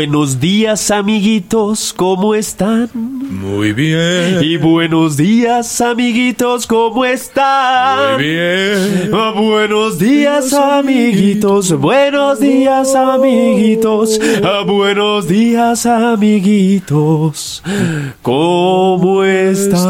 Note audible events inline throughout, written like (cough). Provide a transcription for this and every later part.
Buenos días, amiguitos, ¿cómo están? Muy bien. Y buenos días, amiguitos, ¿cómo están? Muy bien. Ah, Buenos días, amiguitos. Buenos días, amiguitos. Ah, Buenos días, amiguitos. ¿Cómo están?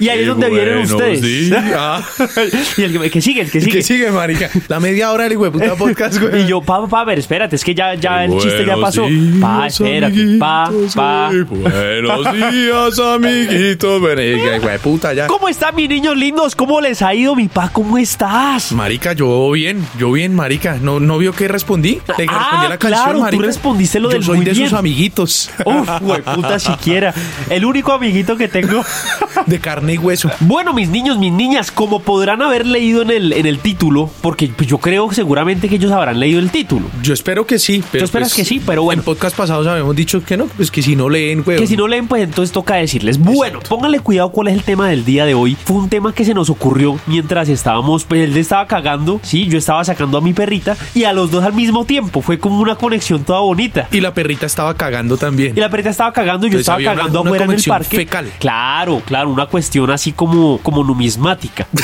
Y ahí es donde vienen Buenos ustedes. días. (laughs) y el que, el que sigue, el que sigue. ¿Qué sigue, marica? La media hora del hijueputa (laughs) podcast, güey. Y yo, pa, pa, a ver, espérate, es que ya, ya el chiste ya pasó. Pa, espérate, pa, pa. Buenos días, amiguitos. Bueno, hijueputa, ya. ¿Cómo están mis niños lindos? ¿Cómo les ha ido, mi pa? ¿Cómo estás? Marica, yo bien, yo bien, marica. ¿No, no vio que respondí? Le Ah, respondí a la canción, claro, tú marica. respondiste lo yo del soy muy de bien. sus amiguitos. Uf, puta siquiera. El único amiguito que tengo. (laughs) De carne y hueso. Bueno, mis niños, mis niñas, como podrán haber leído en el, en el título, porque pues, yo creo seguramente que ellos habrán leído el título. Yo espero que sí. Pero Tú esperas pues, que sí, pero bueno. En podcast pasados habíamos dicho que no, pues que si no leen, güey. Que si no leen, pues entonces toca decirles. Bueno, pónganle cuidado cuál es el tema del día de hoy. Fue un tema que se nos ocurrió mientras estábamos, pues él estaba cagando, sí, yo estaba sacando a mi perrita y a los dos al mismo tiempo. Fue como una conexión toda bonita. Y la perrita estaba cagando también. Y la perrita estaba cagando y yo Entonces estaba una- cagando una afuera en el parque. fecal. Claro, claro, una cuestión así como, como numismática. (laughs)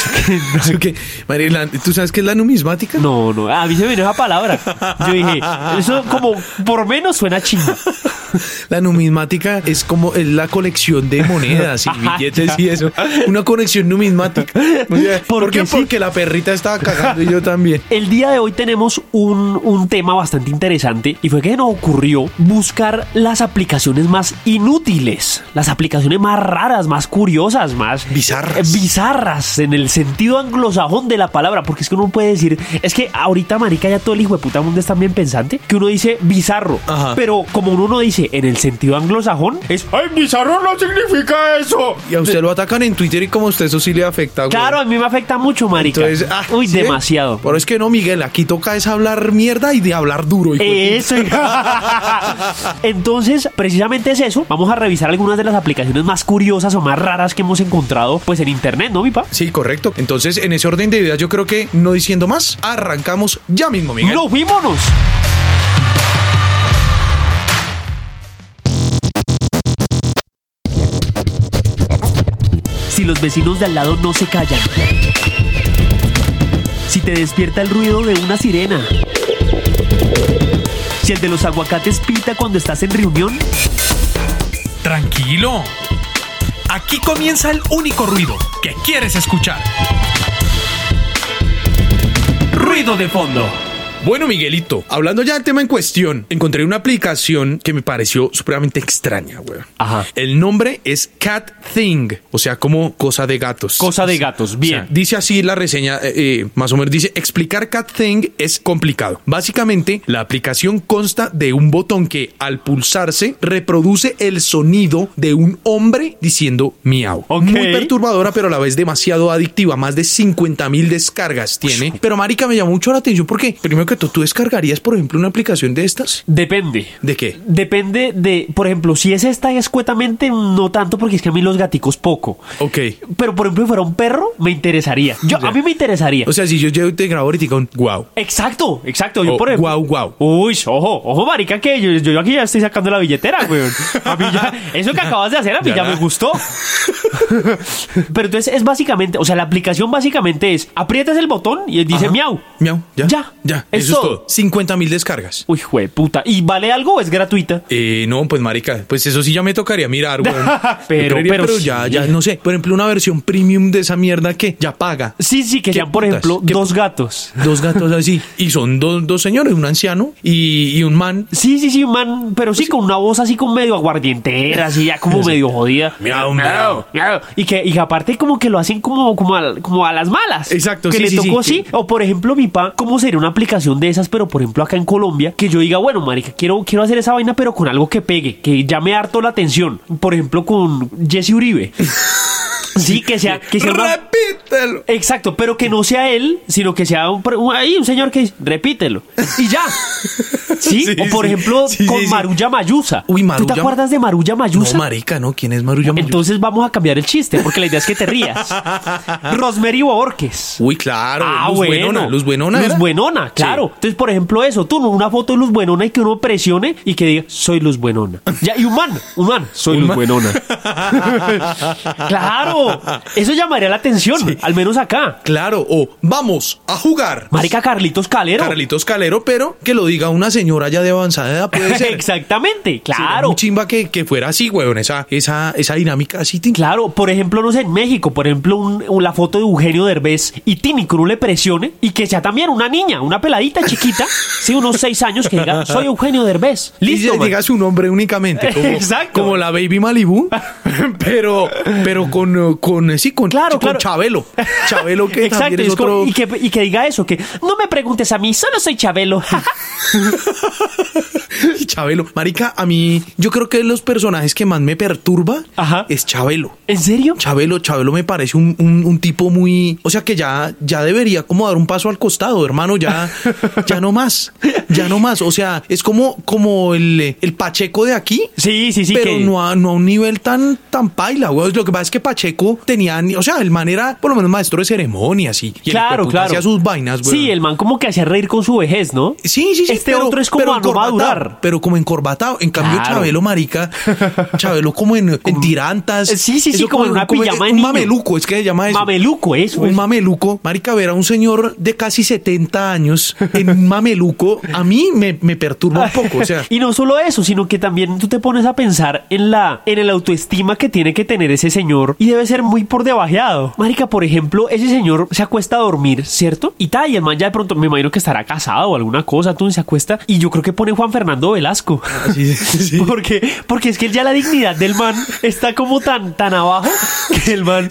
¿tú sabes qué es la numismática? No, no, a mí se me vino esa palabra. Yo dije, eso como por menos suena chingo. (laughs) La numismática es como es la colección de monedas y billetes y eso. Una conexión numismática. O sea, ¿Por qué? sí. Porque la perrita estaba cagando y yo también. El día de hoy tenemos un, un tema bastante interesante y fue que nos ocurrió buscar las aplicaciones más inútiles, las aplicaciones más raras, más curiosas, más Bizarras. eh, bizarras en el sentido anglosajón de la palabra, porque es que uno puede decir, es que ahorita marica ya todo el hijo de puta mundo es tan bien pensante que uno dice bizarro, Ajá. pero como uno no dice en el sentido anglosajón es, ay bizarro no significa eso. Y a usted lo atacan en Twitter y como a usted eso sí le afecta. güey. Claro, a mí me afecta mucho, marica. Entonces, ah, Uy, ¿sí? demasiado. Pero es que no, Miguel, aquí toca es hablar mierda y de hablar duro. hijo de Eso. (laughs) Entonces, precisamente es eso. Vamos a revisar algunas de las aplicaciones más curiosas o más raras que hemos encontrado pues en internet, ¿no, mi pa? Sí, correcto. Entonces, en ese orden de ideas, yo creo que no diciendo más, arrancamos ya mismo, Miguel. ¡Nos fuímonos! Si los vecinos de al lado no se callan. Si te despierta el ruido de una sirena. Si el de los aguacates pita cuando estás en reunión. Tranquilo. Aquí comienza el único ruido que quieres escuchar. Ruido de fondo. Bueno, Miguelito, hablando ya del tema en cuestión, encontré una aplicación que me pareció supremamente extraña, güey. Ajá. El nombre es Cat Thing, o sea, como cosa de gatos. Cosa de gatos, O sea, bien. dice así la reseña, eh, eh, más o menos dice, explicar Cat Thing es complicado. Básicamente, la aplicación consta de un botón que al pulsarse reproduce el sonido de un hombre diciendo miau. Muy perturbadora, pero a la vez demasiado adictiva. Más de 50 mil descargas tiene. Pero marica, me llamó mucho la atención porque, primero que ¿tú descargarías, por ejemplo, una aplicación de estas? Depende. ¿De qué? Depende de, por ejemplo, si es esta escuetamente, no tanto, porque es que a mí los gaticos poco. Ok. Pero, por ejemplo, si fuera un perro, me interesaría. Yo, a mí me interesaría. O sea, si yo llego y te grabo ahorita un wow. exacto, exacto. Yo, O por ejemplo. guau, guau. Uy, ojo, ojo, marica, que yo, yo aquí ya estoy sacando la billetera, weón. A mí ya, eso que acabas de hacer, a mí Ya me gustó. Pero entonces es básicamente, o sea, la aplicación básicamente es, aprietas el botón y dice Ajá. miau. Miau. Ya. Ya. Ya. Es Eso todo. es todo. 50 mil descargas. Uy, jue puta. ¿Y vale algo o es gratuita? Eh, no, pues marica, pues eso sí ya me tocaría mirar, güey. (laughs) Pero- pero ya, sí. ya, no sé. Por ejemplo, una versión premium de esa mierda que ya paga. Sí, sí, que ¿Qué sean, por ejemplo, ¿Qué dos gatos. Dos gatos así. (laughs) Y son dos, dos señores, un anciano y, y un man. Sí, sí, sí, un man, pero sí con una voz así como medio aguardientera, así ya como medio jodida. Miau, miau. miau. Y que, y que aparte como que lo hacen como, como, a, como a las malas. Exacto, Que sí, le sí, tocó sí. así. O por ejemplo, mi pa, ¿cómo sería una aplicación de esas, pero por ejemplo acá en Colombia? Que yo diga, bueno, marica, quiero, quiero hacer esa vaina, pero con algo que pegue, que llame harto la atención. Por ejemplo, con Jesse Uribe. (laughs) Sí, que sea, que sea una- Repítelo. Exacto, pero que no sea él, sino que sea un, ahí un señor que dice, repítelo. Y ya. (laughs) ¿Sí? Sí, o por sí. ejemplo, Sí, con. Marulla Mayusa. Uy, ¿Tú Marulla te Ma- acuerdas de Marulla No, Mayusa? marica, ¿no? ¿Quién es Marulla Mayusa? Entonces vamos a cambiar el chiste, porque la idea es que te rías. (laughs) Rosemary Borges. Uy, claro. Ah, Luz bueno. Buenona. Luz Buenona. Luz? Buenona, claro. Entonces, por ejemplo, eso, tú, una foto de Luz Buenona y que uno presione y que diga, soy Luz Buenona. Ya, y un man, un man, soy Un Luz man. Buenona. (laughs) claro, (laughs) eso llamaría la atención, al menos acá. Claro. O vamos a jugar. Marica Carlitos Calero. Carlitos Calero, pero que lo diga una señora ya de avanzada edad, puede (laughs) ser. Exactamente, claro. muy chimba que, que fuera así, weón. Esa, esa, esa dinámica así. tin. Claro, por ejemplo, no sé, en México, por ejemplo, un- un- la foto de Eugenio Derbez y que uno le presione y que sea también una niña, una peladita chiquita, (laughs) sí, unos seis años, que diga, soy Eugenio Derbez. Y Listo, man. diga su nombre únicamente. Como, Exacto. Como la Baby Malibu. pero, pero con, eh, con, sí, con, Claro, con claro. Chabelo. Chabelo que (laughs) Exacto, también es como- y, que, y que diga eso, que no me preguntes a mí, solo soy Chabelo. (laughs) (laughs) Chabelo. Marica, a mí, yo creo que de los personajes que más me perturba Ajá. es Chabelo. ¿En serio? Chabelo, Chabelo me parece un, un- un tipo muy. O sea que ya, ya debería como dar un paso al costado, hermano. Ya, (laughs) ya no más. Ya no más. O sea, es como, como el, el Pacheco de aquí. Sí, sí, sí. pero que... no, a, no a un nivel tan, tan paila, güey. Lo que pasa es que Pacheco tenía, o sea, el man era por lo menos maestro de ceremonias y, Claro, claro. hacía sus vainas, güey. Sí, el man como que hacía reír con su vejez, ¿no? Sí, sí, sí. Este otro es como a no encorbatado, Pero como encorbatado. En cambio, Claro. Chabelo, marica. (laughs) Chabelo como en, en tirantas. Sí, sí, sí, Eso como en una pijama Un mameluco, es que se llama eso. Mameluco, eso. Un es. mameluco. Marica, ver a un señor de casi 70 años en un mameluco, a mí me, me perturba un poco. O sea, (laughs) Y no solo eso, sino que también tú te pones a pensar en la en el autoestima que tiene que tener ese señor y debe ser muy por debajeado. Marica, por ejemplo, ese señor se acuesta a dormir, ¿cierto? Y tal, y el man ya de pronto me imagino que estará casado o alguna cosa, tú se acuesta y yo creo que pone Juan Fernando Velasco. sí, sí. (laughs) Porque porque es que ya la dignidad del man está como tan tan abajo que el man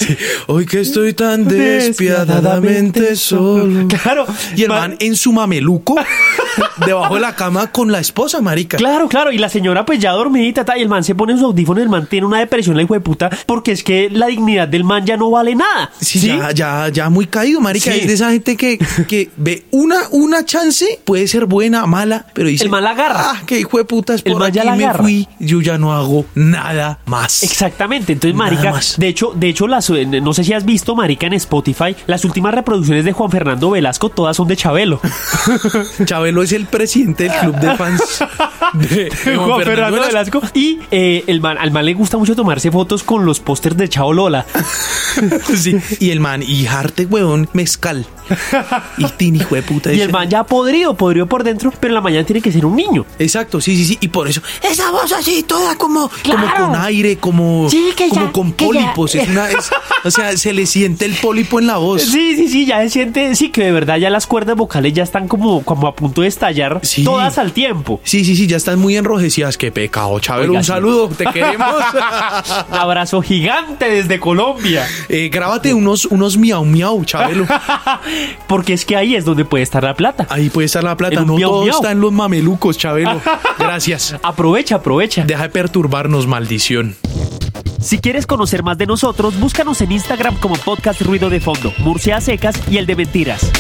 hoy que estoy tan (laughs) despiadadamente solo. Claro. Y el man en su mameluco, (laughs) debajo de la cama con la esposa, marica. Claro, claro, y la señora pues ya dormidita, ta, y el man se pone sus audífonos, el man tiene una depresión, la hijo de puta, porque es que la dignidad del man ya no vale nada. Sí, Ya, ya, ya muy caído, marica. Es de esa gente que, que ve una, una chance, puede ser buena, mala, pero dice... El man la agarra. Ah, que hijo de putas, El por man aquí ya la me agarra. fui, yo ya no hago nada más. Exactamente, entonces Nada marica, más. de hecho, de hecho las eh, no sé si has visto marica en Spotify, las últimas reproducciones de Juan Fernando Velasco todas son de Chabelo. (laughs) Chabelo es el presidente del club de fans (laughs) de, de Juan, Fernando, Velasco. Y eh, el man, al man le gusta mucho tomarse fotos con los pósters de Chao Lola. (laughs) Sí. Y el man, y Jarte, weón, mezcal. Y Tini, hijo de puta. Y el man ya podrido, podrido por dentro, pero en la mañana tiene que ser un niño. Exacto, sí, sí, sí. Y por eso, esa voz así, toda como, como con aire, como, Sí, que como ya- con que pólipos. Es una, es- o sea, se le siente el pólipo en la voz. Sí, sí, sí, ya se siente, sí, que de verdad ya las cuerdas vocales ya están como, como a punto de estallar, Sí. todas al tiempo. Sí, sí, sí, ya están muy enrojecidas. Qué pecado, Chabelo. Oiga, un sí. saludo, te queremos. Un (laughs) abrazo gigante desde Colombia. eh, grábate unos, unos miau miau, Chabelo. (laughs) Porque es que ahí es donde puede estar la plata. Ahí puede estar la plata. No miau todo miau. está en los mamelucos, Chabelo. Gracias. Aprovecha, aprovecha. Deja de perturbarnos, maldición. Si quieres conocer más de nosotros, búscanos en Instagram como Podcast Ruido de Fondo, Murcia Secas y el de Mentiras.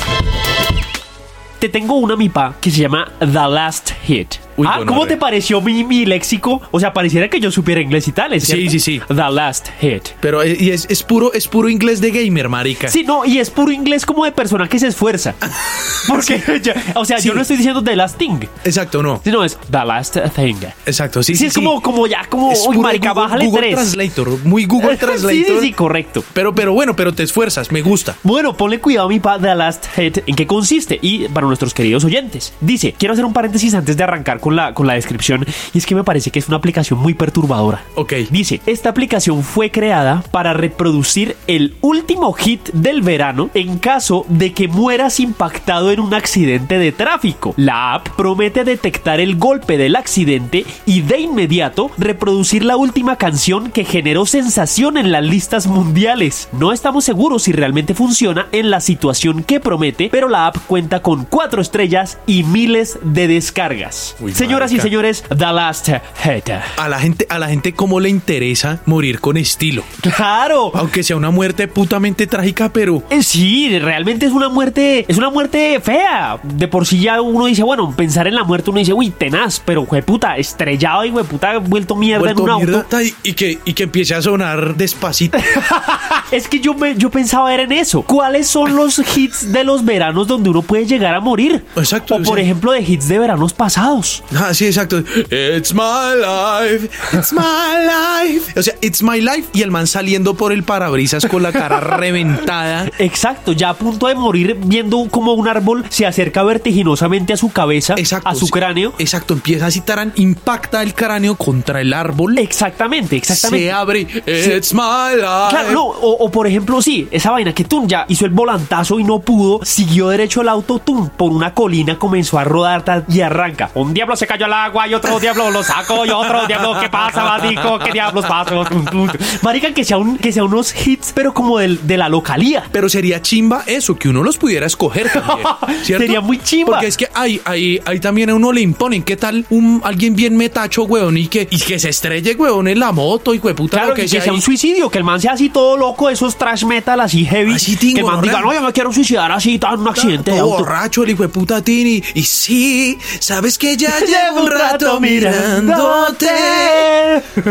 Te tengo una mipa que se llama The Last Hit. Uy, ah, ¿cómo te pareció mi, mi léxico? O sea, pareciera que yo supiera inglés y tal, ¿es Sí, cierto? sí, sí. The Last Hit. Pero eh, y es, es puro, es puro inglés de gamer, marica. Sí, no, y es puro inglés como de persona que se esfuerza. (laughs) Porque, ya- o sea, Sí. yo no estoy diciendo The Last Thing, Exacto, no. sino es The Last Thing. Exacto, sí, Sí, sí. es como, como ya, como, Es uy, marica, Google- bájale Google tres. Translator, muy Google Translator. (laughs) sí, sí, sí, correcto. Pero, pero bueno, pero te esfuerzas, me gusta. Bueno, ponle cuidado, mi pa, The Last Hit, en qué consiste. Y para nuestros queridos oyentes, dice: Quiero hacer un paréntesis antes de arrancar con la, con la descripción. Y es que me parece que es una aplicación muy perturbadora. Ok. Dice: Esta aplicación fue creada para reproducir el último hit del verano en caso de que mueras impactado en un accidente de tráfico. La app promete detectar el golpe del accidente y de inmediato reproducir la última canción que generó sensación en las listas mundiales. No estamos seguros si realmente funciona en la situación que promete, pero la app cuenta con cuatro estrellas y miles de descargas. Uy, Señoras y señores, The Last Hit. A la gente, a la gente cómo le interesa morir con estilo. Claro. Aunque sea una muerte putamente trágica, pero Eh, Sí, realmente es una muerte, es una muerte fea. De por sí ya uno dice, bueno, pensar en la muerte uno dice, uy, tenaz, pero puta, estrellado y puta, vuelto mierda vuelto en un mierda, auto. y, y que, y que empiece a sonar despacito. (laughs) Es que yo, me- yo pensaba era en eso. ¿Cuáles son los hits de los veranos donde uno puede llegar a morir? Exacto, O por sí. ejemplo de hits de veranos pasados. Ah, sí, exacto. It's my life, it's my life. O sea, it's my life y el man saliendo por el parabrisas con la cara (laughs) reventada. Exacto, ya a punto de morir viendo como un árbol se acerca vertiginosamente a su cabeza, Exacto. a su cráneo. Exacto, empieza así tarán, impacta el cráneo contra el árbol. Exactamente, exactamente. Se abre. It's my life. Claro, no, o, o por ejemplo, sí, esa vaina que Tun ya hizo el volantazo y no pudo, siguió derecho el auto, Tun, por una colina comenzó a rodar y arranca. Un diablo se cayó al agua y otro diablo lo sacó y otro diablo, ¿qué pasa, marico? ¿Qué diablos pasa? (laughs) Marica, que sea, un, que sea unos hits, pero como del, de la localía. Pero sería chimba eso, que uno los pudiera escoger también. (laughs) ¿cierto? Sería muy chimba. Porque es que ahí, ahí, ahí también a uno le imponen. ¿Qué tal un alguien bien metacho, weón? Y que, y que se estrelle, weón, en la moto y puta Claro, lo que, que que sea. sea un y- suicidio, que el man sea así todo loco, esos trash metal así heavy. Así, tingo, que el man diga, no, yo me quiero suicidar así, tan un accidente de todo auto. borracho el hijo de puta Tini. Y sí, sabes que ya (laughs) llevo un rato mirándote.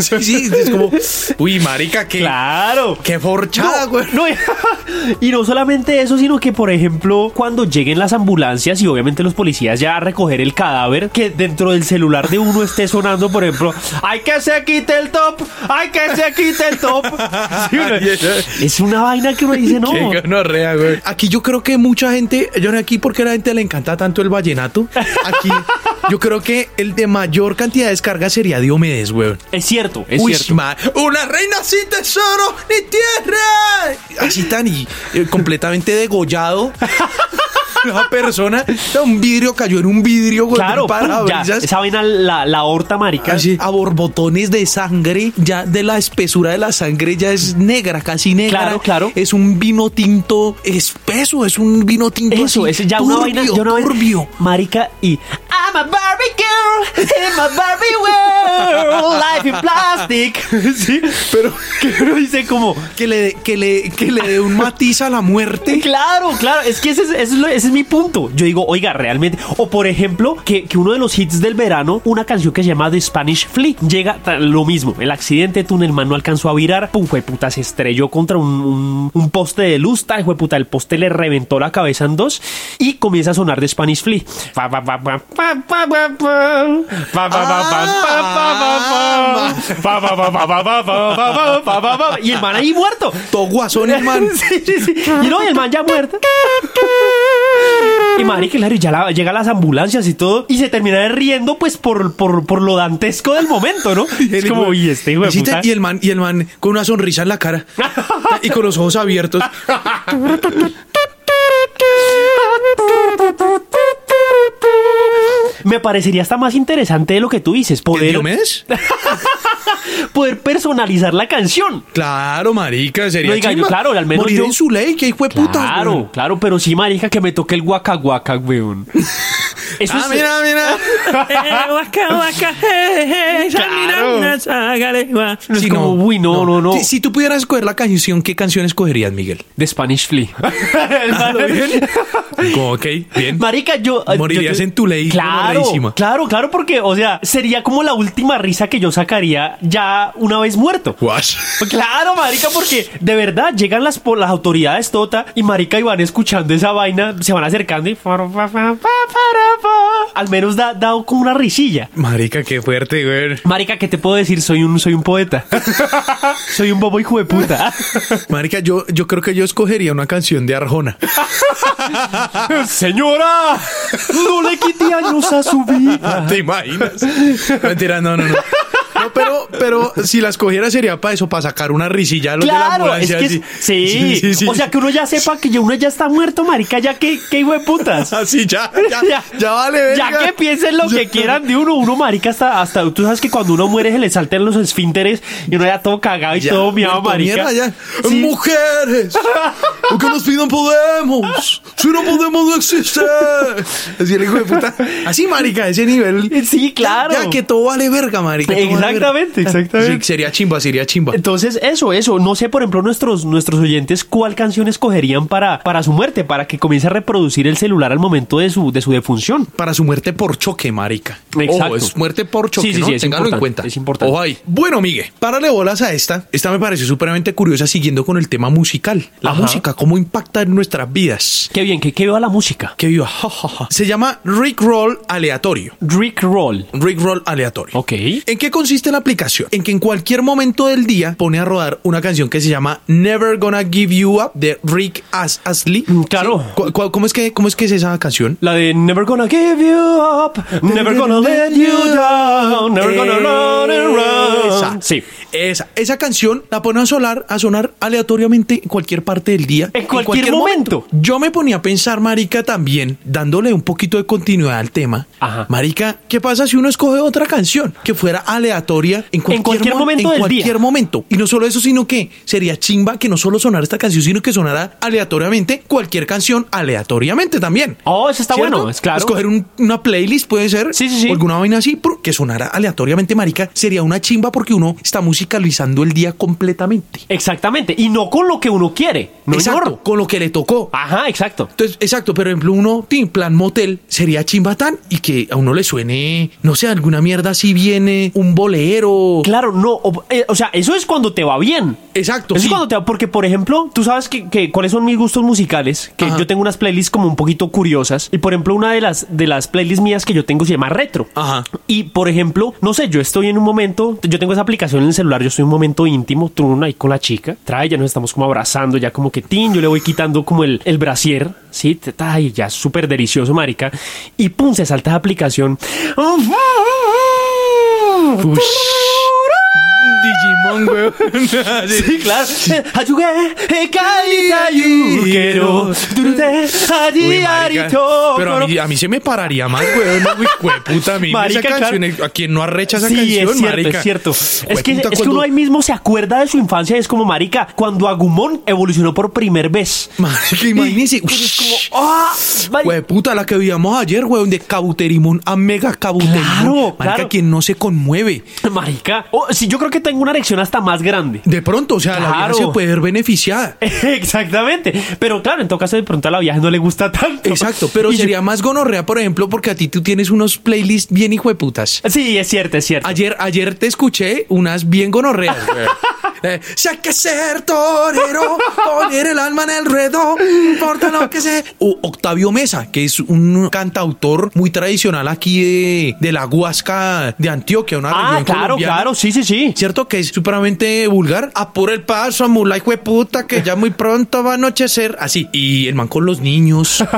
Sí, sí, es como, uy, marica, qué, Claro. qué forchada, güey. no, y no solamente eso, sino que, por ejemplo, cuando lleguen las ambulancias y obviamente los policías ya a recoger el cadáver, que dentro del celular de uno esté sonando, por ejemplo, ¡ay que se quite el top! ¡ay que se quite el top! Sí, uno- es una vaina que uno dice, (laughs) no. Qué gonorrea, güey. Aquí yo creo que mucha gente, yo aquí porque a la gente le encanta tanto el vallenato. Aquí yo creo que el de mayor cantidad de descargas sería Diomedes, güey. Es cierto, es Uy, cierto. ma- una reina sin tesoro ni tierra. Así tan y eh, completamente degollado. (laughs) Una persona, un vidrio cayó en un vidrio, güey. Claro, para ya, esa vaina, la, la horta marica. Así, a borbotones de sangre, ya de la espesura de la sangre ya es negra, casi negra. Claro, claro. Es un vino tinto espeso, es un vino tinto Eso, así, es ya una vaina, turbio, ya una vaina- turbio. Marica y I'm a Barbie girl in my Barbie world, life in plastic. (laughs) sí, pero que uno dice como Que le, que le, que le dé un matiz a la muerte. Claro, claro, es que ese es, ese ese es mi punto. Yo digo, oiga, realmente. O por ejemplo, que, que uno de los hits del verano, una canción que se llama The Spanish Flea, llega lo mismo. El accidente, Tunelman no alcanzó a virar, pum, fue puta, se estrelló contra un, un, un poste de luz, tal, fue puta, el poste le reventó la cabeza en dos y comienza a sonar The Spanish Flea. Y el man ahí muerto. Todo guasón el man. sí, sí, sí. Y no, el man ya muerto. Y marica, claro, y ya la- llegan las ambulancias y todo. Y se termina riendo, pues, por, por, por lo dantesco del momento, ¿no? (laughs) Es como, uy, este hijo de puta. Y el man, y el man con una sonrisa en la cara y con los ojos abiertos. Me parecería hasta más interesante de lo que tú dices. ¿El Poder, Diomedes? (laughs) poder personalizar la canción. Claro, marica, sería No diga yo, claro, al menos Morir yo- en su ley, que hijo de puta. Claro, claro, pero sí, marica, que me toque el guaca guaca, weón. (laughs) Eso Ah, es- mira, mira. (laughs) Claro. Es Sí, como, uy, no, no, no. Si, si tú pudieras escoger la canción, ¿qué canción escogerías, Miguel? De Spanish Flea. (laughs) El man- Como, ok, bien. Marica, yo. Morirías yo- en tu ley, Claro, claro, claro, porque, o sea, sería como la última risa que yo sacaría ya una vez muerto. Guash. Claro, marica, porque de verdad llegan las, las autoridades tota y marica y van escuchando esa vaina, se van acercando y al menos da, da como una risilla. Marica, qué fuerte, güey. Marica, ¿qué te puedo decir? Soy un, soy un poeta. (laughs) soy un bobo hijo de puta. Marica, yo, yo creo que yo escogería una canción de Arjona. (laughs) Señora, no le quite años a su vida. ¿Te imaginas? Mentira, no, no, no. No, pero, pero si las cogiera sería para eso, para sacar una risilla a los de la Claro, es ambulancia. que sí. sí, sí. O sea, que uno ya sepa que ya uno ya está muerto, marica, ya que, que hijo de putas. (laughs) Así ya, (laughs) ya, ya, vale, Ya verga. que piensen lo que Ya. quieran de uno, uno marica hasta, hasta tú sabes que cuando uno muere se le saltan los esfínteres y uno ya todo cagado y Ya, todo miado, marica. mierda, ya. Mujeres, lo que nos pidan podemos. Si no podemos, no existe. Así el hijo de puta. Así, marica, ese nivel. Sí, claro. Ya, que todo vale verga, marica. vale verga. Exactamente, exactamente. Sí, sería chimba, sería chimba. Entonces, eso, eso. No sé, por ejemplo, nuestros, nuestros oyentes, ¿cuál canción escogerían para, para su muerte? Para que comience a reproducir el celular al momento de su, de su defunción. Para su muerte por choque, marica. Exacto. Ojo, es muerte por choque, Sí, sí, ¿no? sí, es Ténganlo en cuenta. es importante. Ojo ahí. Bueno, Migue, párale bolas a esta. Esta me pareció supremamente curiosa siguiendo con el tema musical. La Ajá. música, cómo impacta en nuestras vidas. Qué bien, que, que viva la música. Que viva. ja, ja, ja. Se llama Rick Roll aleatorio. Rick Roll. Rick Roll aleatorio. Ok. ¿En qué consiste la aplicación? En que en cualquier momento del día pone a rodar una canción que se llama Never Gonna Give You Up de Rick As Astley. Mm, claro. ¿Cu- cu- cómo, es que, ¿Cómo es que es esa canción? La de Never gonna give you up, never gonna let you down, never gonna run and Esa. run. Sí. Esa, esa canción la pone a sonar, a sonar aleatoriamente en cualquier parte del día. En cualquier momento. Yo me ponía a pensar, Marica, también, dándole un poquito de continuidad al tema. Ajá. Marica, ¿qué pasa si uno escoge otra canción que fuera aleatoria en cualquier, cualquier mo- momento en del cualquier día? momento? Y no solo eso, sino que sería chimba que no solo sonara esta canción, sino que sonara aleatoriamente cualquier canción aleatoriamente también. Oh, eso está ¿Cierto? bueno, es claro. Escoger un- una playlist puede ser. Sí, sí, sí. alguna vaina así, que sonara aleatoriamente, marica, sería una chimba porque uno está musicalizando el día completamente. Exactamente. Y no con lo que uno quiere. No exacto, con lo que le tocó. Ajá, exacto. Entonces, exacto, pero por ejemplo, uno, en plan motel, sería chimbatán y que a uno le suene, no sé, alguna mierda así viene, un Claro, no. O, eh, o sea, eso es cuando te va bien. Exacto, Eso sí. es cuando te va. Porque, por ejemplo, tú sabes que, que cuáles son mis gustos musicales. Que Ajá. yo tengo unas playlists como un poquito curiosas. Y por ejemplo, una de las, de las playlists mías que yo tengo se llama Retro. Ajá. Y por ejemplo, no sé, yo estoy en un momento, yo tengo esa aplicación en el celular, yo estoy en un momento íntimo, trun ahí con la chica, trae, ya nos estamos como abrazando, ya como que tin, yo le voy quitando como el, el brasier, sí, ay, ya súper delicioso, marica. Y pum, se salta esa aplicación. Ush. Digimon, weón. (laughs) Sí, claro. Ayugué, eh, yuguero, durute, allí, arito, pero a mí, a mí se me pararía más, weón. Uy, puta, a mí Marica, esa claro. canción, a quien no arrecha esa sí, canción, es cierto, marica. es cierto. Es que, es que cuando- uno ahí mismo se acuerda de su infancia. Es como, marica, cuando Agumon evolucionó por primera vez. Marica, imagínese. Entonces, como, ¡ah! Güey, puta, la que veíamos ayer, weón, de Cabuterimón a Mega Cabuterimón. Claro, Marica, claro. quien no se conmueve. Marica. Oh, sí, yo creo que tengo una erección hasta más grande. De pronto, o sea, la vieja se puede ver beneficiada. (laughs) Exactamente. Pero claro, en todo caso, de pronto a la vieja no le gusta tanto. Exacto, pero Y yo- sería más gonorrea, por ejemplo, porque a ti tú tienes unos playlists bien hijo de putas. Sí, es cierto, es cierto. Ayer, ayer te escuché unas bien gonorreas. (laughs) Eh, si hay que ser torero, poner el alma en el ruedo, importa lo que sea. O Octavio Mesa, que es un cantautor muy tradicional aquí de, de la Huasca de Antioquia, una ah, región claro, colombiana. claro, sí, sí, sí. ¿Cierto? Que es supremamente vulgar. Apura el paso, mula hijo de puta, que ya muy pronto va a anochecer. Así. Y el man con los niños. (laughs)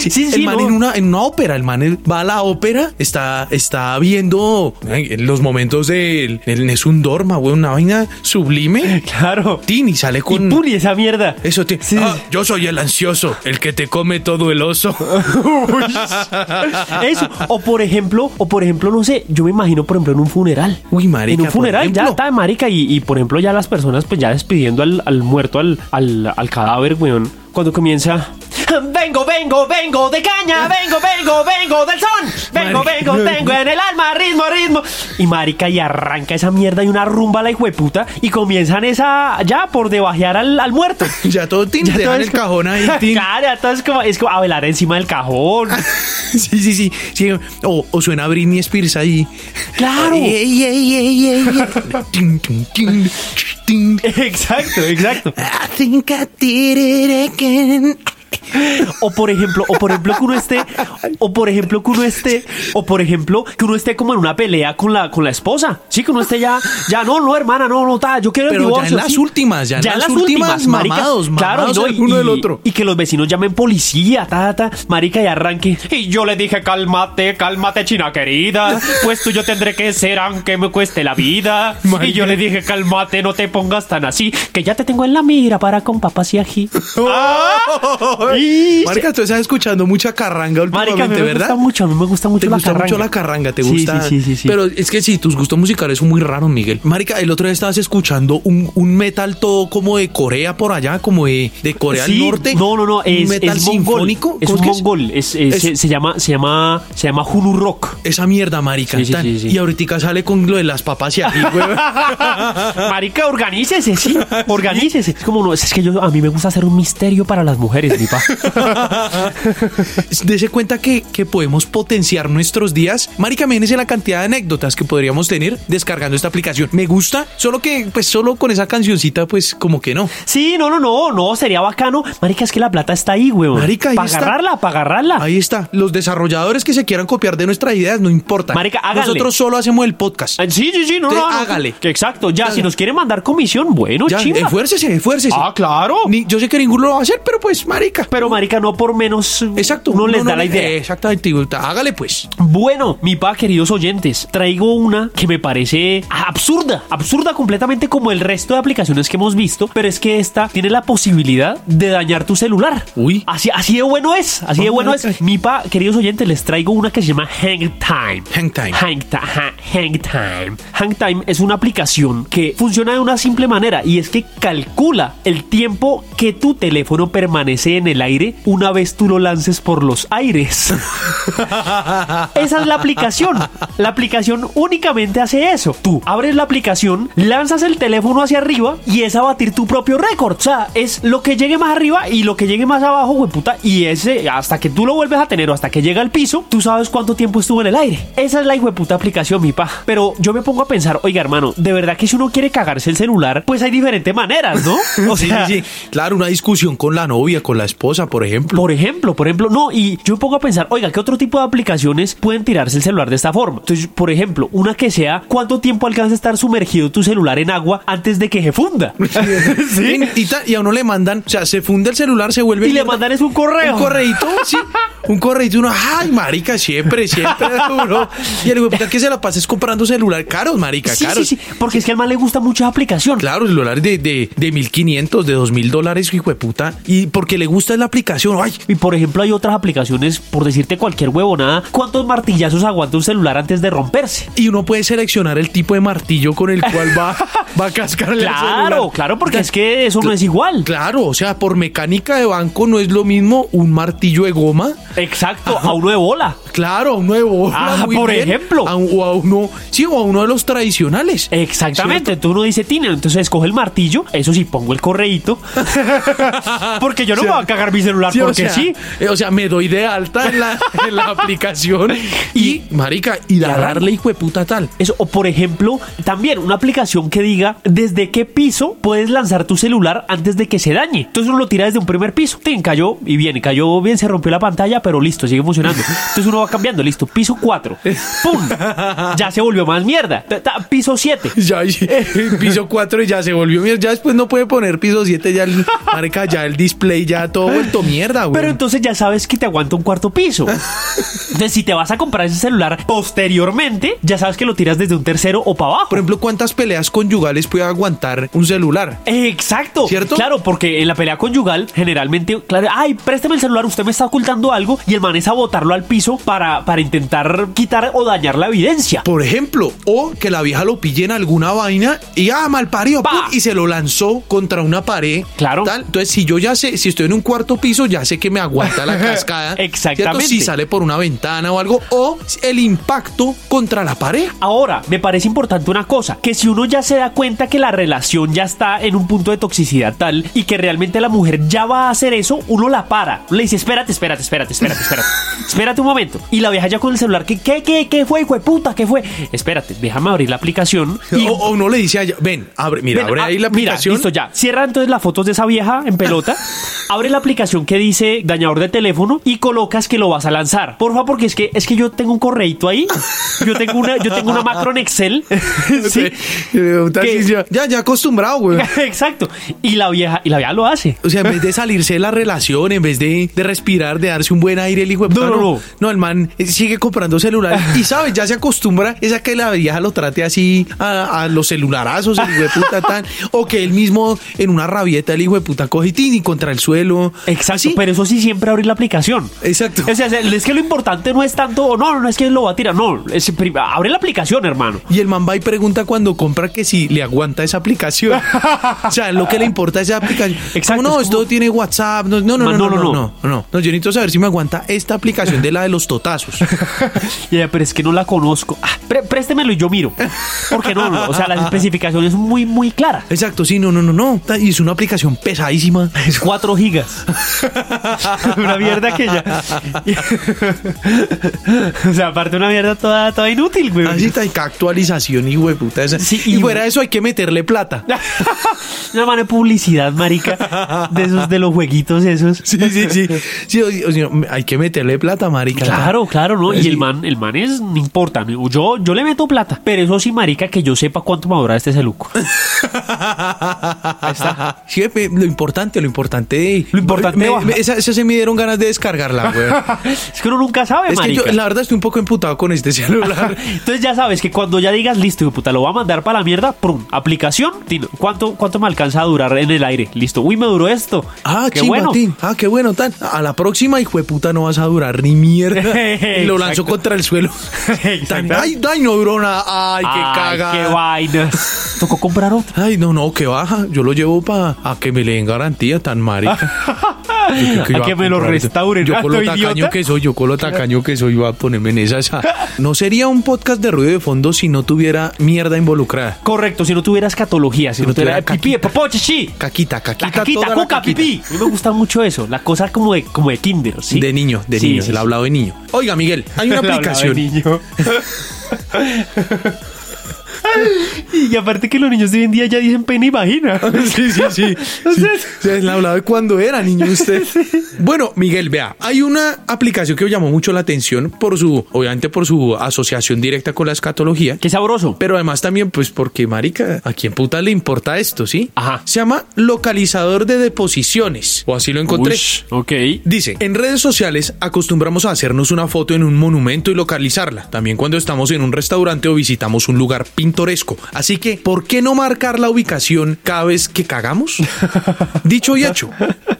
Sí, sí, el sí, man no. en, una, en una ópera. El man va a la ópera, está, está viendo en los momentos de el Nessun Dorma, güey, una vaina sublime. (laughs) Claro. Tin, y sale Y con. puri esa mierda. Eso te. Sí. Ah, yo soy el ansioso, el que te come todo el oso. (laughs) Eso. O por ejemplo, o por ejemplo, no sé, yo me imagino, por ejemplo, en un funeral. Uy, marica, En un por ya está de marica. Y, y, por ejemplo, ya las personas, pues ya despidiendo al, al muerto, al, al, al cadáver, weón. Cuando comienza. (laughs) Vengo, vengo, vengo de caña, vengo, vengo, vengo del son. Vengo, vengo, tengo en el alma ritmo, ritmo. Y marica, y arranca esa mierda y una rumba a la hijueputa. Y comienzan esa ya por debajear al, al muerto. (laughs) ya todo tin, Ya todo es el como- cajón ahí, (laughs) tin. Claro, ya todo es como, es como a velar encima del cajón. Sí, sí, sí. sí. O, o suena Britney Spears ahí. Claro. Ey, ey, ey, ey. Exacto, exacto. I think I did it again. (laughs) O por ejemplo, o por ejemplo que uno esté, o por ejemplo que uno esté, o por ejemplo que uno esté como en una pelea con la, con la esposa. Sí, que uno esté ya, ya no, no, hermana, no, no, ta, yo quiero el Pero ya divorcio. en las sí. últimas, ya en las últimas, mamados, claro, mamados no, el y- uno y- del otro. Y que los vecinos llamen policía, ta, ta, marica, y arranque. Y yo le dije, cálmate, cálmate, china querida. Pues tú yo tendré que ser aunque me cueste la vida. Y Marica. yo le dije, cálmate, no te pongas tan así, que ya te tengo en la mira para con papas y ají. Y- (laughs) Marica, tú estás escuchando mucha carranga Marica, últimamente, mí me ¿verdad? gusta mucho, a mí me gusta mucho Te la gusta carranga. mucho la carranga, te Sí, gusta. Sí, sí, sí, sí. Pero es que sí, tus gustos musicales son muy raros, Miguel. Marica, el otro día estabas escuchando un, un metal todo como de Corea por allá, como de, de Corea del Norte. No, no, no, es, un metal es sinfónico. Es ¿Cómo un mongol. Es, es- Es- Se, se llama, se llama, se llama Hulu Rock. Esa mierda, marica. Sí. Y ahorita sale con lo de las papas y ají, güey. (laughs) Marica, organícese, sí, organícese. Es como no, es que yo a mí me gusta hacer un misterio para las mujeres, (laughs) Dese cuenta que, que podemos potenciar nuestros días. Marica, imagínese la cantidad de anécdotas que podríamos tener descargando esta aplicación. Me gusta, solo que, pues, solo con esa cancioncita, pues, como que no. Sí, no, no, no, no, sería bacano. Marica, es que la plata está ahí, weón. Marica, ahí Para está. agarrarla, para agarrarla. Ahí está. Los desarrolladores que se quieran copiar de nuestras ideas, no importa. Marica, hágale. Nosotros solo hacemos el podcast. Ah, Sí, sí, sí, no, no, no. hágale. Que Exacto, ya, Hágale. si nos quieren mandar comisión, bueno, Ya, chimba. esfuércese, esfuércese. Ah, claro. Ni- yo sé que ninguno lo va a hacer, pero pues, marica. Pero, marica, no por menos. Exacto. Uno les da la idea. Exactamente. Hágale, pues. Bueno, mi pa, queridos oyentes, traigo una que me parece absurda, absurda completamente como el resto de aplicaciones que hemos visto, pero es que esta tiene la posibilidad de dañar tu celular. Uy. Así, así de bueno es, así de bueno marica. es. Mi pa, queridos oyentes, les traigo una que se llama Hang Time. Hang Time. Hang, Ti- Ha- Hang Time. Hang Time es una aplicación que funciona de una simple manera y es que calcula el tiempo que tu teléfono permanece en el aire una vez tú lo lances por los aires. (laughs) Esa es la aplicación. La aplicación únicamente hace eso. Tú abres la aplicación, lanzas el teléfono hacia arriba y es a batir tu propio récord. O sea, es lo que llegue más arriba y lo que llegue más abajo, hueputa. Y ese, hasta que tú lo vuelves a tener o hasta que llega al piso, tú sabes cuánto tiempo estuvo en el aire. Esa es la hueputa aplicación, mi pa. Pero yo me pongo a pensar, oiga, hermano, de verdad que si uno quiere cagarse el celular, pues hay diferentes maneras, ¿no? (laughs) O Sí, sea, sí, sí. Claro, una discusión con la novia, con la esposa, por ejemplo. por ejemplo, por ejemplo, no, y yo me pongo a pensar, oiga, ¿qué otro tipo de aplicaciones pueden tirarse el celular de esta forma? Entonces, por ejemplo, una que sea, ¿cuánto tiempo alcanza a estar sumergido tu celular en agua antes de que se funda? (laughs) Sí, Y, ta- y a uno le mandan, o sea, se funde el celular, se vuelve. Y le mandan es un correo. Un correíto, sí. Un correíto, uno, ay, marica, siempre, siempre. (laughs) Y el puta que se la pases comprando celular caros, marica, Sí, caros. sí, sí, porque es que al man le gusta mucho esa aplicación. Claro, celulares de, de, de 1500, de 2000 dólares, hijo de puta. Y porque le gusta la aplicación, ay, Y por ejemplo, hay otras aplicaciones, por decirte cualquier huevonada, ¿cuántos martillazos aguanta un celular antes de romperse? y uno puede seleccionar el tipo de martillo con el cual va, (laughs) va a cascarle al celular. Claro, claro, porque es que eso no es igual. Claro, o sea, por mecánica de banco no es lo mismo un martillo de goma. Exacto, a uno de bola. Claro, a uno de bola, Ah, muy por bien. ejemplo. A o a uno, sí, o a uno de los tradicionales. Exactamente, entonces uno dice Tina, entonces escoge el martillo, eso sí, pongo el correíto, (laughs) (laughs) porque yo no me voy a cagar mi celular Sí, o porque sea, sí. eh, O sea, me doy de alta en la, (laughs) en la aplicación y, marica, y darle hijo de puta tal. Eso, o por ejemplo, también una aplicación que diga desde qué piso puedes lanzar tu celular antes de que se dañe. Entonces uno lo tira desde un primer piso. Tin, cayó y bien, cayó bien, se rompió la pantalla, pero listo, sigue funcionando. Entonces uno va cambiando, listo, piso 4. ¡Pum! Ya se volvió más mierda. Piso 7. Ya, y- piso 4 y ya se volvió mierda. Ya después no puede poner piso 7, ya el, marica, ya el display ya todo vuelto mierda, güey. Pero entonces ya sabes que te aguanta un cuarto piso. (laughs) Entonces, si te vas a comprar ese celular posteriormente, ya sabes que lo tiras desde un tercero o para abajo. Por ejemplo, ¿cuántas peleas conyugales puede aguantar un celular? Exacto. ¿Cierto? Claro, porque en la pelea conyugal, generalmente, claro, ay, présteme el celular, usted me está ocultando algo, y el man es a botarlo al piso para, para intentar quitar o dañar la evidencia. Por ejemplo, o que la vieja lo pille en alguna vaina y ah, mal parido, Pa. pum, y se lo lanzó contra una pared. Claro. Tal. Entonces, si yo ya sé, si estoy en un cuarto piso, ya sé que me aguanta la (laughs) cascada. Exactamente. ¿cierto? Si sale por una ventana o algo, o el impacto contra la pared. Ahora, me parece importante una cosa, que si uno ya se da cuenta que la relación ya está en un punto de toxicidad tal y que realmente la mujer ya va a hacer eso, uno la para. Le dice, espérate, espérate, espérate, espérate, espérate. (laughs) espérate un momento. Y la vieja ya con el celular, ¿qué, qué, qué, qué fue, hijo de puta? ¿Qué fue? Espérate, déjame abrir la aplicación. Y O, o uno le dice a ella, ven, abre, mira, Ven, abre ah, ahí la mira, aplicación. listo ya. Cierra entonces las fotos de esa vieja en pelota. (laughs) abre la aplicación que dice dañador de teléfono y colocas que lo vas a lanzar. Porfa, porque es que es que yo tengo un correíto ahí. Yo tengo una, yo tengo una macro en Excel. (laughs) sí. Que- Ya, ya acostumbrado, güey. (laughs) Exacto. Y la vieja, y la vieja lo hace. O sea, en vez de salirse de la relación, en vez de, de respirar, de darse un buen aire, el hijo de puta, No, no, no. el man eh, sigue comprando celular y, ¿sabes? Ya se acostumbra es a que la vieja lo trate así a, a los celularazos, el hijo de puta, tan. O que él mismo, en una rabieta, el hijo de puta coge y contra el suelo. Exacto, pero eso sí siempre abrir la aplicación. Exacto. O sea, es que lo importante no es tanto, no, no es quién lo va a tirar, no, es, abre la aplicación, hermano. Y el man va y pregunta cuando compra que si le aguanta esa aplicación. o sea, lo que le importa es esa aplicación. Exacto. no, esto tiene WhatsApp, no, no, no, no, no, no, no, yo necesito saber si me aguanta esta aplicación de la de los totazos. pero es que no la conozco. Ah, pré préstemelo y yo miro. Porque no, no, o sea, las especificaciones muy, muy claras. Exacto, sí, no, no, no, no. Y es una aplicación pesadísima. Es 4 gigas. una mierda aquella. (laughs) o sea, aparte una mierda toda, toda inútil, güey. Así y qué actualización, hijo de puta. esa. Sí, y, y- fuera de eso hay que meterle plata. (laughs) una mano de publicidad, marica. De esos de los jueguitos esos. Sí, sí, sí. Sí, o- o sea, hay que meterle plata, marica. Claro, claro, ¿no? Y el man, el man es, no importa, ¿no? yo, yo le meto plata, pero eso sí, marica, que yo sepa cuánto me va a durar este celuco. (laughs) Ahí está. Sí, lo importante, lo importante. Lo importante Me, me- esa, esa se me dieron ganas de descargarla, güey. es que uno nunca sabe, Es que yo, la verdad, estoy un poco emputado con este celular. (laughs) Entonces ya sabes que cuando ya digas, listo, hijo de puta, lo voy a mandar para la mierda, prum, aplicación, ¿cuánto, ¿cuánto me alcanza a durar en el aire? Listo, uy, me duró esto. Ah, qué bueno. Ah, qué bueno, tan. A la próxima, hijo de puta, no vas a durar ni mierda. (laughs) y lo lanzó contra el suelo. (laughs) Tan, ay, ay, no duró nada. Ay, qué Ay, caga. qué vaina. Tocó comprar otro. Ay, no, no, que baja. Yo lo llevo para a que me le den garantía tan marica. Yo A que me lo restauren, Yo con lo ¿no, tacaño idiota? que soy, yo con lo tacaño que soy, iba a ponerme en esa. esa. No sería un podcast de ruido de fondo si no tuviera mierda involucrada. Correcto, si no tuvieras catología, si, no, tuviera tuviera pipí, popó, chichi. Caquita, caquita, La caquita, toda la cuca, caquita. pipí. A mí me gusta mucho eso. La cosa como de, como de kinder, ¿sí? De niño, de Sí, niño, sí, el hablado de niño. Oiga, Miguel, hay una (laughs) aplicación. (laughs) y aparte que los niños de hoy en día ya dicen pene y vagina. (laughs) Sí, sí, sí. Entonces- Sí, Se le hablaba de cuando era niño usted. (laughs) Bueno, Miguel, vea, hay una aplicación que me llamó mucho la atención por su, obviamente por su asociación directa con la escatología. Qué sabroso. Pero además también, pues, porque, marica, ¿a quién puta le importa esto, sí? Ajá. Se llama localizador de deposiciones. O así lo encontré. Ush, ok. Dice, en redes sociales acostumbramos a hacernos una foto en un monumento y localizarla. También cuando estamos en un restaurante o visitamos un lugar pintoresco. Así que, ¿por qué no marcar la ubicación cada vez que cagamos? Dicho y hecho.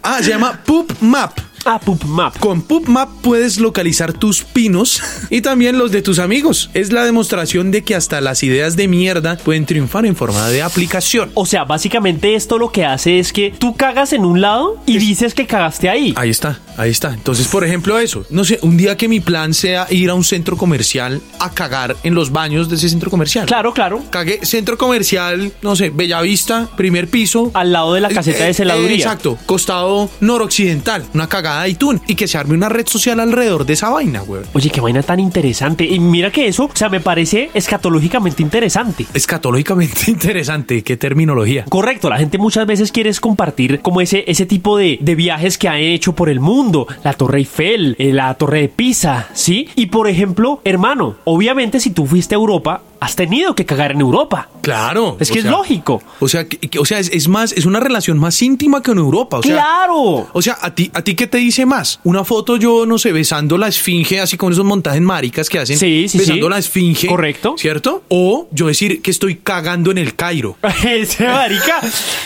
Ah, se llama Poop Map. Ah, Poop Map. Con Poop Map puedes localizar tus pinos (laughs) y también los de tus amigos. Es la demostración de que hasta las ideas de mierda pueden triunfar en forma de aplicación. O sea, básicamente esto lo que hace es que tú cagas en un lado y dices que cagaste ahí. Ahí está, ahí está. Entonces, por ejemplo, eso. No sé, un día que mi plan sea ir a un centro comercial a cagar en los baños de ese centro comercial. Claro, claro. Cagué centro comercial, no sé, Bellavista, primer piso. Al lado de la caseta de celaduría. exacto, costado noroccidental, una cagada de iTunes y que se arme una red social alrededor de esa vaina, güey. Oye, qué vaina tan interesante. Y mira que eso, o sea, me parece escatológicamente interesante. Escatológicamente (laughs) interesante, qué terminología. Correcto, la gente muchas veces quiere compartir como ese, ese tipo de, de viajes que ha hecho por el mundo, la Torre Eiffel, eh, la Torre de Pisa, ¿sí? Y por ejemplo, hermano, obviamente si tú fuiste a Europa, has tenido que cagar en Europa. Claro. Es que es sea, lógico. O sea, que- que- o sea, es, es más, es una relación más íntima que en Europa. O sea, ¡Claro! O sea, ¿a ti, ¿a ti qué te dice más? Una foto yo, no sé, besando la esfinge, así con esos montajes maricas que hacen. Sí, sí, Besando sí. la esfinge. Correcto. ¿Cierto? O yo decir que estoy cagando en el Cairo. (laughs) Ese marica,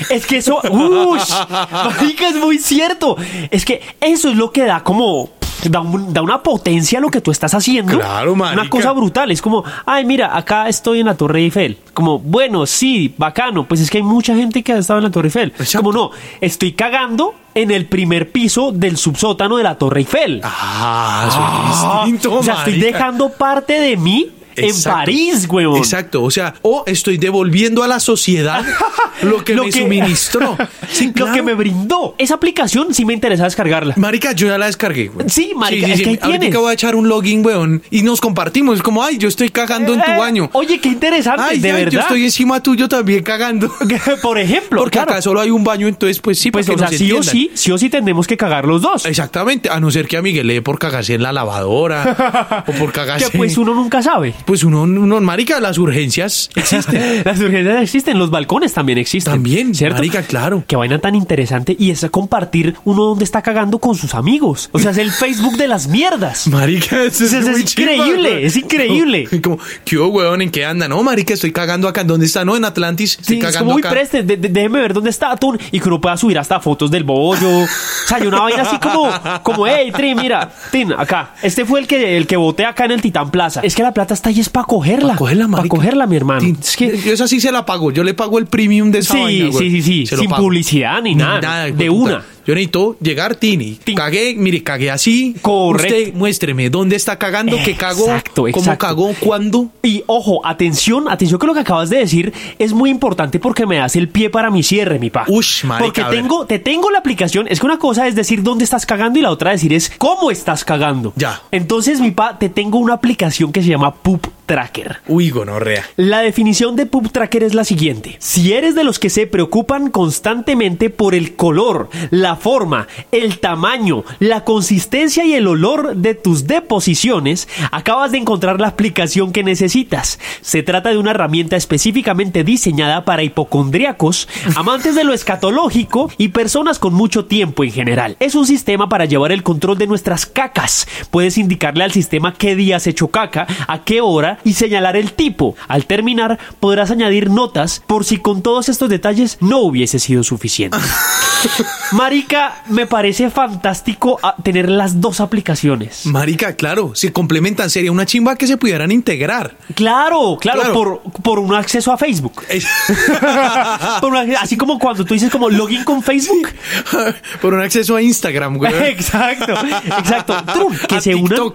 es que eso, (laughs) ush, marica, es muy cierto. Es que eso es lo que da como da, un- da una potencia a lo que tú estás haciendo. Claro, marica. Una cosa brutal. Es como, ay, mira, acá estoy en la Torre Eiffel. Como, bueno, sí, bacano. Pues es que hay mucha gente que ha estado en la Torre Eiffel. Exacto. Como no, estoy cagando en el primer piso del subsótano de la Torre Eiffel. Ah, eso Ah, es distinto, o sea, estoy dejando parte de mí en. París, huevón. Exacto, o sea, o estoy devolviendo a la sociedad (laughs) lo que me suministró. (laughs) Sí, Lo que me brindó. Esa aplicación sí me interesa descargarla. Marica, yo ya la descargué, güey. Sí, marica, es que ahí Ahorita tienes. voy a echar un login, weón, y nos compartimos. Es como, ay, yo estoy cagando en tu Eh, baño. Oye, qué interesante, Ay, de ay, yo verdad. estoy encima tuyo también cagando. (laughs) Por ejemplo, Porque claro. acá solo hay un baño, entonces, pues sí, Pues, o sea, sí o sí, sí o sí tenemos que cagar los dos. Exactamente, a no ser que a Miguel le dé por cagarse en la lavadora o por cagarse. Que pues uno nunca sabe. Pues uno, uno, marica, las urgencias existen. (laughs) Las urgencias existen, los balcones también existen. También, ¿cierto? marica, claro. Qué vaina tan interesante y es compartir uno donde está cagando con sus amigos. O sea, es el Facebook de las mierdas. (laughs) Marica, eso es, Es- es increíble, es increíble. Como, como, ¿qué hubo, weón? ¿En qué anda? No, marica, estoy cagando acá. ¿Dónde está? No, en Atlantis. Estoy Sí, es cagando como muy acá. preste, de- de- déjeme ver dónde está Atún y que uno pueda subir hasta fotos del bollo. O sea, hay una vaina así como, como, hey, Tri, mira, Tin, acá. Este fue el que, el que voté acá en el Titán Plaza. Es que la plata está ahí es para cogerla. Para cogerla, Para marica. cogerla, mi hermano. Es que Yo esa sí se la pago. Yo le pago el premium de esa Sí, vaina, sí, sí, Sin pago. publicidad ni nada. De puta. una. Yo necesito llegar, Tini. Tin. Cagué, mire, cagué así. Correcto. Usted muéstreme dónde está cagando, qué cagó, Exacto, cómo exacto. cagó, cuándo. Y ojo, atención, atención que lo que acabas de decir es muy importante porque me das el pie para mi cierre, mi pa. Ush, marica, Porque tengo, te tengo la aplicación. Es que una cosa es decir dónde estás cagando y la otra decir es cómo estás cagando. Ya. Entonces, mi pa, te tengo una aplicación que se llama Poop Tracker. Uy, gonorrea. La definición de Poop Tracker es la siguiente. Si eres de los que se preocupan constantemente por el color, la forma, el tamaño, la consistencia y el olor de tus deposiciones, acabas de encontrar la aplicación que necesitas. Se trata de una herramienta específicamente diseñada para hipocondríacos, (laughs) amantes de lo escatológico y personas con mucho tiempo en general. Es un sistema para llevar el control de nuestras cacas. Puedes indicarle al sistema qué día has hecho caca, a qué hora y señalar el tipo. Al terminar, podrás añadir notas por si con todos estos detalles no hubiese sido suficiente. (laughs) Marica, me parece fantástico ah, tener las dos aplicaciones. Marica, claro, se complementan. Sería una chimba que se pudieran integrar. Claro, claro, Claro. Por, por un acceso a Facebook. (laughs) Por un- así como cuando tú dices como login con Facebook. (laughs) Por un acceso a Instagram, güey. Exacto, exacto. Que A se unan.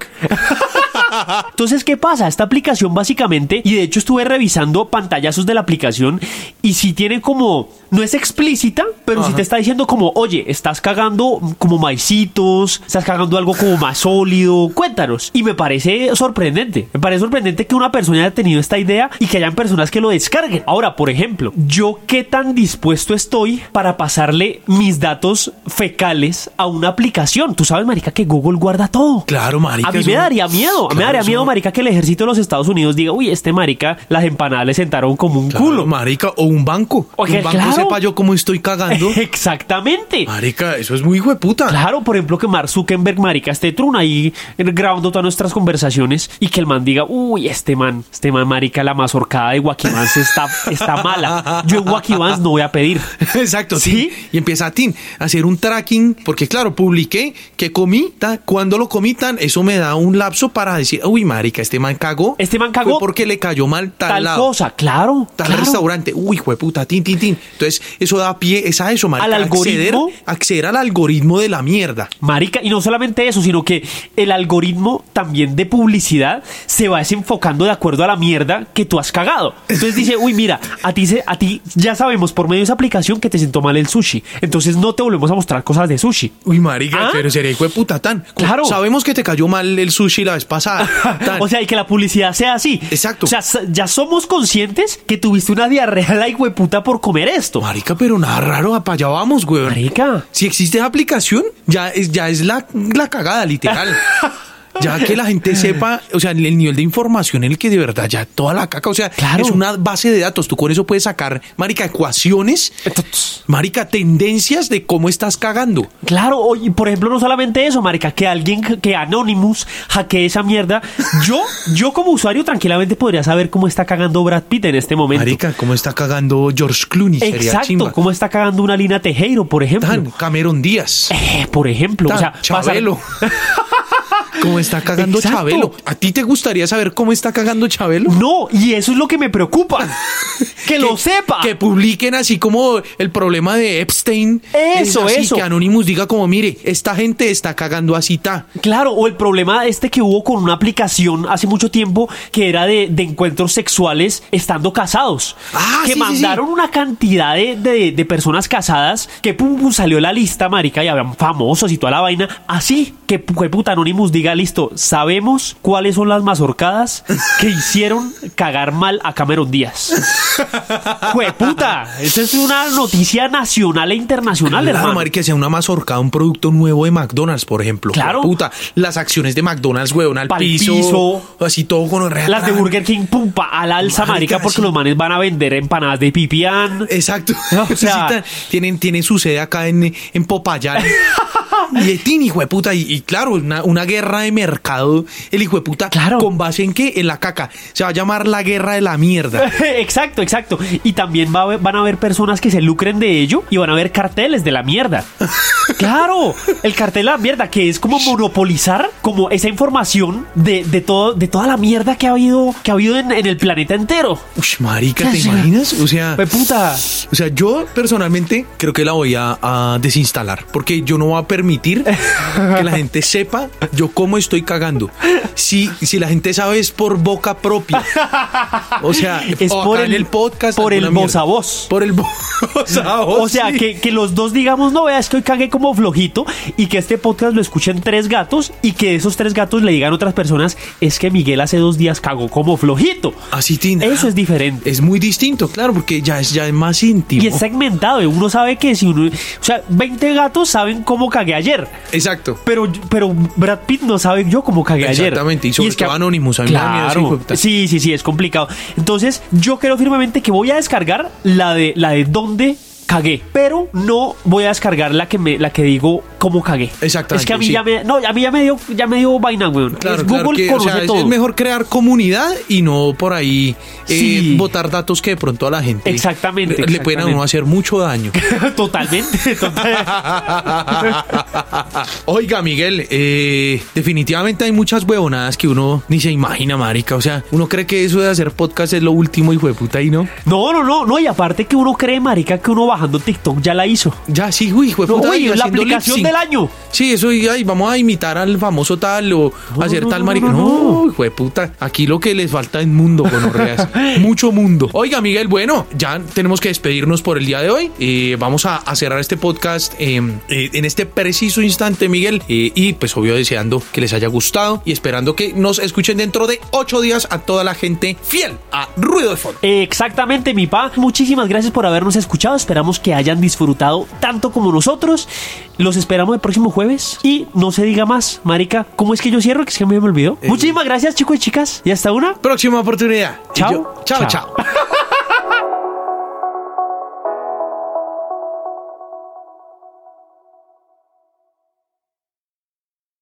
Entonces, ¿qué pasa? Esta aplicación básicamente, y de hecho estuve revisando pantallazos de la aplicación, y si tiene como, no es explícita, pero sí Ajá. te está diciendo como, oye, estás cagando como maicitos, estás cagando algo como más sólido, cuéntanos. Y me parece sorprendente, me parece sorprendente que una persona haya tenido esta idea y que hayan personas que lo descarguen. Ahora, por ejemplo, yo qué tan dispuesto estoy para pasarle mis datos fecales a una aplicación. Tú sabes, marica, que Google guarda todo. Claro, marica. A mí me daría miedo, me Claro, daría miedo, marica, que el ejército de los Estados Unidos diga, uy, este marica, las empanadas le sentaron como un Claro, culo. marica, o un banco. Oye, un banco claro. sepa yo cómo estoy cagando. (laughs) Exactamente. marica, eso es muy hijo de puta. Claro, por ejemplo, que Mark Zuckerberg, marica, esté trun ahí grabando todas nuestras conversaciones y que el man diga, uy, este man, este man, marica, la mazorcada de Guaquivans está, está mala. Yo en Guaquivans no voy a pedir. (laughs) Exacto, ¿Sí? Y empieza a tin, a hacer un tracking, porque claro, publiqué que comí, cuando lo comí tan, eso me da un lapso para decir, uy, marica, este man cagó. Este man cagó. Fue porque le cayó mal tal, Tal lado, cosa, claro. Tal claro. restaurante, uy, puta, tin, tin, tin. Entonces, eso da pie, es a eso, marica. Al algoritmo. Acceder, acceder al algoritmo de la mierda. Marica, y no solamente eso, sino que el algoritmo también de publicidad se va desenfocando de acuerdo a la mierda que tú has cagado. Entonces dice, uy, mira, a ti, se- a ti ya sabemos por medio de esa aplicación que te sentó mal el sushi. Entonces no te volvemos a mostrar cosas de sushi. Uy, marica, ¿Ah? pero sería hijo de puta tan. Claro. Sabemos que te cayó mal el sushi la vez pasada. Tan. (laughs) O sea, y que la publicidad sea así. Exacto. O sea, ya somos conscientes que tuviste una diarrea la puta por comer esto. Marica, pero nada raro, para allá vamos, güey. Marica. Si existe aplicación, ya es, ya es la, la cagada, literal. (laughs) Ya que la gente (laughs) sepa, o sea, el nivel de información en el que de verdad ya toda la caca, o sea, Claro. es una base de datos. Tú con eso puedes sacar, marica, ecuaciones, marica, tendencias de cómo estás cagando. Claro, oye, por ejemplo, no solamente eso, marica, que alguien, que Anonymous hackee esa mierda. Yo, yo como usuario tranquilamente podría saber cómo está cagando Brad Pitt en este momento. Marica, cómo está cagando George Clooney, sería Exacto, cómo está cagando una Lina Tejero, por ejemplo. Tan, Cameron Díaz. Eh, por ejemplo, Tan, o sea, pasar- Chabelo. (laughs) cómo está cagando Exacto. Chabelo. ¿A ti te gustaría saber cómo está cagando Chabelo? No, y eso es lo que me preocupa. (laughs) que lo sepa. Que publiquen así como el problema de Epstein. Eso, Es así, eso. Que Anonymous diga como, mire, esta gente está cagando así, ta. Claro, o el problema este que hubo con una aplicación hace mucho tiempo que era de, de encuentros sexuales estando casados. Ah, que sí, sí, mandaron una cantidad de, de- de personas casadas que pum, pum, salió la lista, marica, y habían famosos y toda la vaina. Así que, que puta Anonymous diga, listo, sabemos cuáles son las mazorcadas que (laughs) hicieron cagar mal a Cameron Díaz. (laughs) puta, esa es una noticia nacional e internacional, Claro, hermano. marica, sea una mazorcada, un producto nuevo de McDonald's, por ejemplo. Claro. Puta, las acciones de McDonald's, weón, al piso, piso. Así todo con orrea. Las de Burger King, pum, pa, al alza, Marica, marica, porque sí. los manes van a vender empanadas de pipián. Exacto. (laughs) O sea- tienen, tienen su sede acá en, en Popayán. y el tin, hijo de puta. Y, y claro, una, una guerra de mercado, el hijo de puta. Claro. ¿Con base en qué? En la caca. Se va a llamar la guerra de la mierda. (laughs) exacto, exacto. Y también va a haber- van a haber personas que se lucren de ello y van a haber carteles de la mierda. (laughs) claro, el cartel de la mierda, que es como monopolizar como esa información de, de todo, de toda la mierda que ha habido, que ha habido en, en el planeta entero. Ush, marica, ¿te imaginas? O sea, Fue puta. o sea, yo personalmente creo que la voy a, a desinstalar porque yo no voy a permitir que la (laughs) gente sepa yo cómo estoy cagando. Si, si la gente sabe es por boca propia. O sea, (laughs) Es o por el- el podcast. por el voz a voz. Por el voz a voz. O sea, sí. que, que los dos digamos, no veas que hoy cagué como flojito y que este podcast lo escuchen tres gatos y que esos tres gatos le digan a otras personas, es que Miguel hace dos días cagó como flojito. Así tiene. Eso es diferente. Es muy distinto, claro, porque ya es, ya es más íntimo. Y es segmentado, y uno sabe que si uno... O sea, 20 gatos saben cómo cagué ayer. Exacto. Pero, pero Brad Pitt no sabe yo cómo cagué ayer. Exactamente, y sobre todo Anonymous, a mí me da miedo ese hijo de Claro, sí, sí, sí, es complicado. Entonces, yo creo firmemente que voy a descargar la de la de dónde cagué, pero no voy a descargar la que me la que digo cómo cagué. Exactamente, Es que a mí sí. ya me no, a mí ya me dio ya me dio vaina, weón. Claro, Es claro Google que, o conoce sea, todo. es mejor crear comunidad y no por ahí eh, Sí. botar datos que de pronto a la gente Exactamente, le, pueden a uno hacer mucho daño. (laughs) Totalmente, (laughs) total- (laughs) Oiga, Miguel, eh, definitivamente hay muchas huevonadas que uno ni se imagina, marica. O sea, uno cree que eso de hacer podcast es lo último, hijo de puta, y no. No, no, no, no, y aparte que uno cree, marica, que uno bajando TikTok ya la hizo. Ya, sí, uy, No, puta. uy, la aplicación del año. Sí, eso, y ay, vamos a imitar al famoso tal o No, hacer no, tal marica. no, No, no. puta. Aquí lo que les falta es mundo, gonorreas. (laughs) Mucho mundo. Oiga, Miguel, bueno, ya tenemos que despedirnos por el día de hoy. Eh, vamos a, a cerrar este podcast eh, eh, en este preciso instante, Miguel. Eh, y pues, obvio, deseando que les haya gustado y esperando que nos escuchen dentro de ocho días a toda la gente fiel a Ruido de Fondo. Exactamente, mi pa. Muchísimas gracias por habernos escuchado. Esperamos que hayan disfrutado tanto como nosotros. Los esperamos el próximo jueves. Y no se diga más, marica. ¿Cómo es que yo cierro? Que es que me olvidó. Eh. Muchísimas gracias, chicos y chicas. Y hasta una. Próxima oportunidad. Y Chao. yo- chao. Chao. chao.